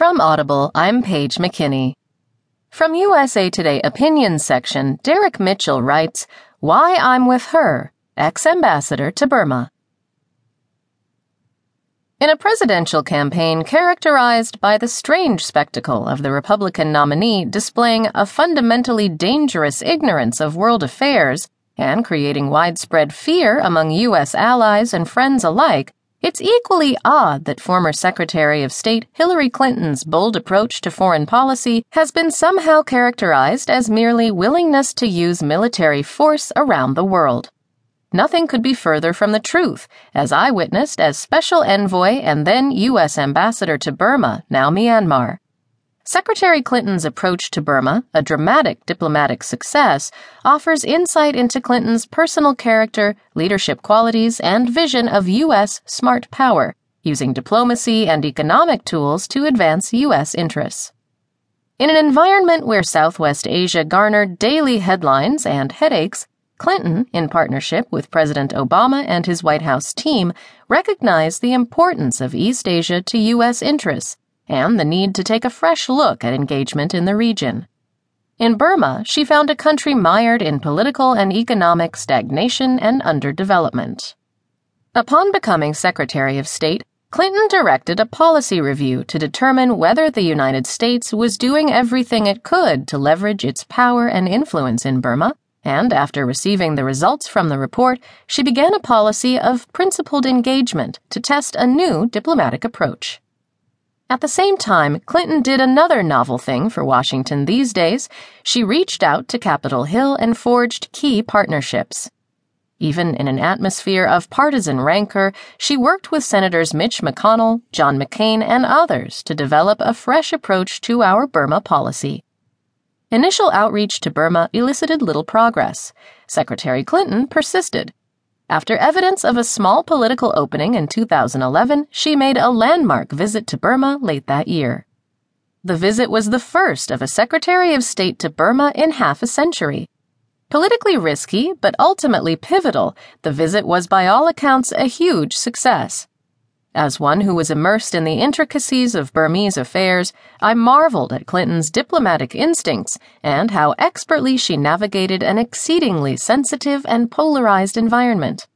From Audible, I'm Paige McKinney. From USA Today Opinion section, Derek Mitchell writes, Why I'm with her, ex ambassador to Burma. In a presidential campaign characterized by the strange spectacle of the Republican nominee displaying a fundamentally dangerous ignorance of world affairs and creating widespread fear among U.S. allies and friends alike, it's equally odd that former Secretary of State Hillary Clinton's bold approach to foreign policy has been somehow characterized as merely willingness to use military force around the world. Nothing could be further from the truth, as I witnessed as Special Envoy and then U.S. Ambassador to Burma, now Myanmar. Secretary Clinton's approach to Burma, a dramatic diplomatic success, offers insight into Clinton's personal character, leadership qualities, and vision of U.S. smart power, using diplomacy and economic tools to advance U.S. interests. In an environment where Southwest Asia garnered daily headlines and headaches, Clinton, in partnership with President Obama and his White House team, recognized the importance of East Asia to U.S. interests and the need to take a fresh look at engagement in the region. In Burma, she found a country mired in political and economic stagnation and underdevelopment. Upon becoming Secretary of State, Clinton directed a policy review to determine whether the United States was doing everything it could to leverage its power and influence in Burma, and after receiving the results from the report, she began a policy of principled engagement to test a new diplomatic approach. At the same time, Clinton did another novel thing for Washington these days. She reached out to Capitol Hill and forged key partnerships. Even in an atmosphere of partisan rancor, she worked with Senators Mitch McConnell, John McCain, and others to develop a fresh approach to our Burma policy. Initial outreach to Burma elicited little progress. Secretary Clinton persisted. After evidence of a small political opening in 2011, she made a landmark visit to Burma late that year. The visit was the first of a Secretary of State to Burma in half a century. Politically risky, but ultimately pivotal, the visit was by all accounts a huge success. As one who was immersed in the intricacies of Burmese affairs, I marveled at Clinton's diplomatic instincts and how expertly she navigated an exceedingly sensitive and polarized environment.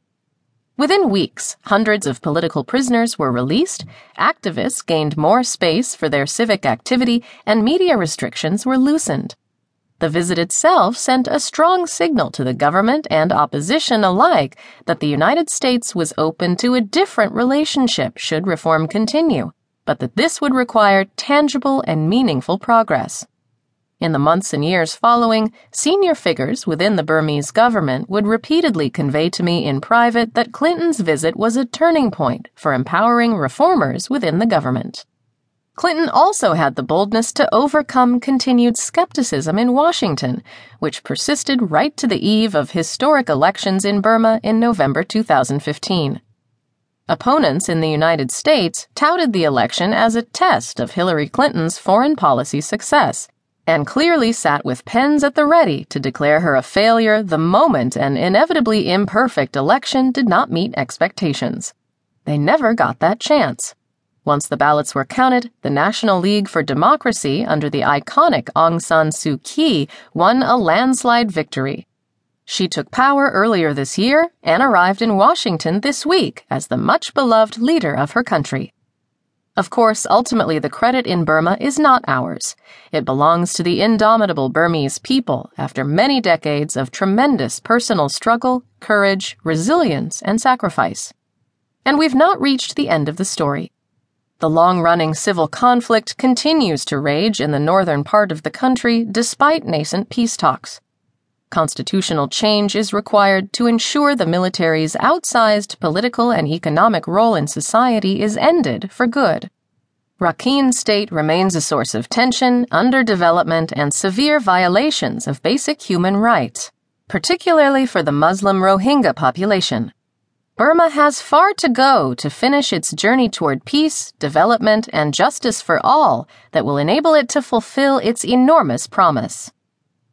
Within weeks, hundreds of political prisoners were released, activists gained more space for their civic activity, and media restrictions were loosened. The visit itself sent a strong signal to the government and opposition alike that the United States was open to a different relationship should reform continue, but that this would require tangible and meaningful progress. In the months and years following, senior figures within the Burmese government would repeatedly convey to me in private that Clinton's visit was a turning point for empowering reformers within the government. Clinton also had the boldness to overcome continued skepticism in Washington, which persisted right to the eve of historic elections in Burma in November 2015. Opponents in the United States touted the election as a test of Hillary Clinton's foreign policy success, and clearly sat with pens at the ready to declare her a failure the moment an inevitably imperfect election did not meet expectations. They never got that chance. Once the ballots were counted, the National League for Democracy, under the iconic Aung San Suu Kyi, won a landslide victory. She took power earlier this year and arrived in Washington this week as the much beloved leader of her country. Of course, ultimately, the credit in Burma is not ours. It belongs to the indomitable Burmese people after many decades of tremendous personal struggle, courage, resilience, and sacrifice. And we've not reached the end of the story. The long running civil conflict continues to rage in the northern part of the country despite nascent peace talks. Constitutional change is required to ensure the military's outsized political and economic role in society is ended for good. Rakhine State remains a source of tension, underdevelopment, and severe violations of basic human rights, particularly for the Muslim Rohingya population. Burma has far to go to finish its journey toward peace, development, and justice for all that will enable it to fulfill its enormous promise.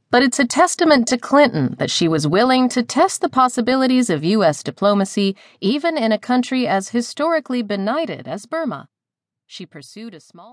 But it's a testament to Clinton that she was willing to test the possibilities of U.S. diplomacy even in a country as historically benighted as Burma. She pursued a small